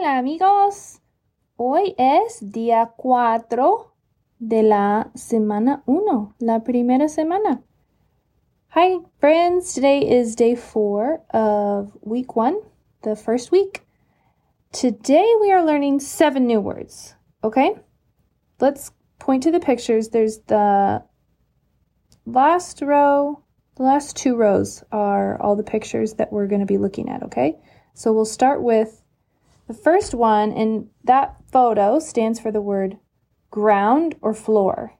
Hola amigos, hoy es día 4 de la semana 1, la primera semana. Hi friends, today is day 4 of week 1, the first week. Today we are learning seven new words, okay? Let's point to the pictures. There's the last row, the last two rows are all the pictures that we're going to be looking at, okay? So we'll start with the first one, in that photo stands for the word ground or floor.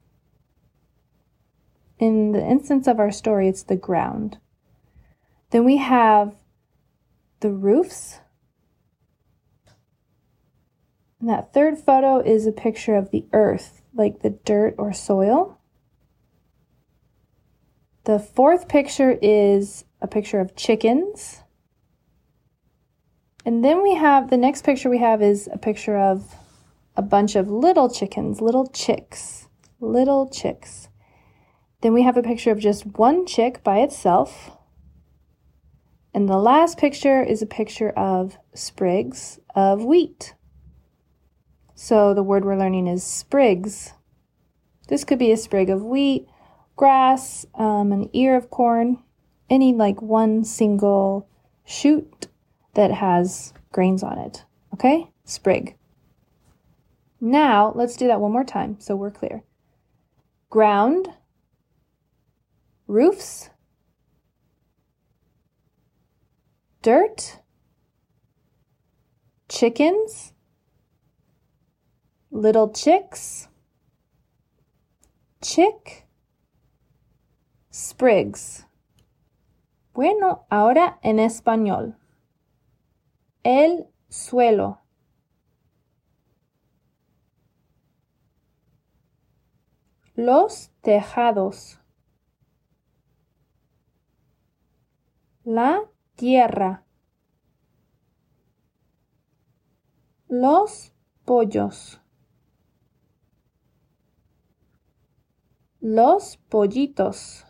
In the instance of our story, it's the ground. Then we have the roofs. And that third photo is a picture of the earth, like the dirt or soil. The fourth picture is a picture of chickens. And then we have the next picture we have is a picture of a bunch of little chickens, little chicks, little chicks. Then we have a picture of just one chick by itself. And the last picture is a picture of sprigs of wheat. So the word we're learning is sprigs. This could be a sprig of wheat, grass, um, an ear of corn, any like one single shoot that has grains on it. Okay? Sprig. Now, let's do that one more time so we're clear. Ground, roofs, dirt, chickens, little chicks, chick, sprigs. Bueno, ahora en español. El suelo. Los tejados. La tierra. Los pollos. Los pollitos.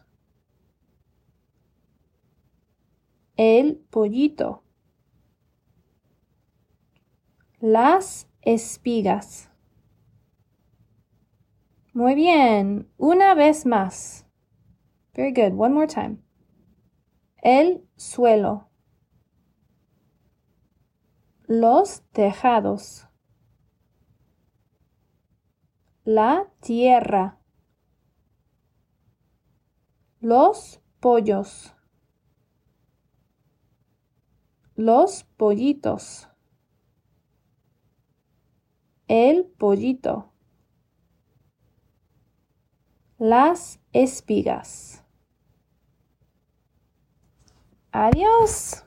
El pollito. Las espigas. Muy bien. Una vez más. Very good. One more time. El suelo. Los tejados. La tierra. Los pollos. Los pollitos. El pollito. Las espigas. Adiós.